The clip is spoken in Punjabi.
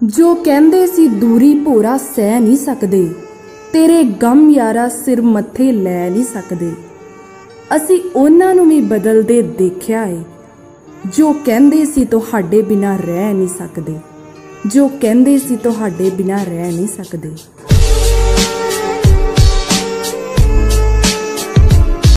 ਜੋ ਕਹਿੰਦੇ ਸੀ ਦੂਰੀ ਭੋਰਾ ਸਹਿ ਨਹੀਂ ਸਕਦੇ, ਤੇਰੇ ਗਮ ਯਾਰਾ ਸਿਰ ਮੱਥੇ ਲੈ ਨਹੀਂ ਸਕਦੇ। ਅਸੀਂ ਉਹਨਾਂ ਨੂੰ ਵੀ ਬਦਲਦੇ ਦੇਖਿਆ ਏ, ਜੋ ਕਹਿੰਦੇ ਸੀ ਤੁਹਾਡੇ ਬਿਨਾ ਰਹਿ ਨਹੀਂ ਸਕਦੇ, ਜੋ ਕਹਿੰਦੇ ਸੀ ਤੁਹਾਡੇ ਬਿਨਾ ਰਹਿ ਨਹੀਂ ਸਕਦੇ।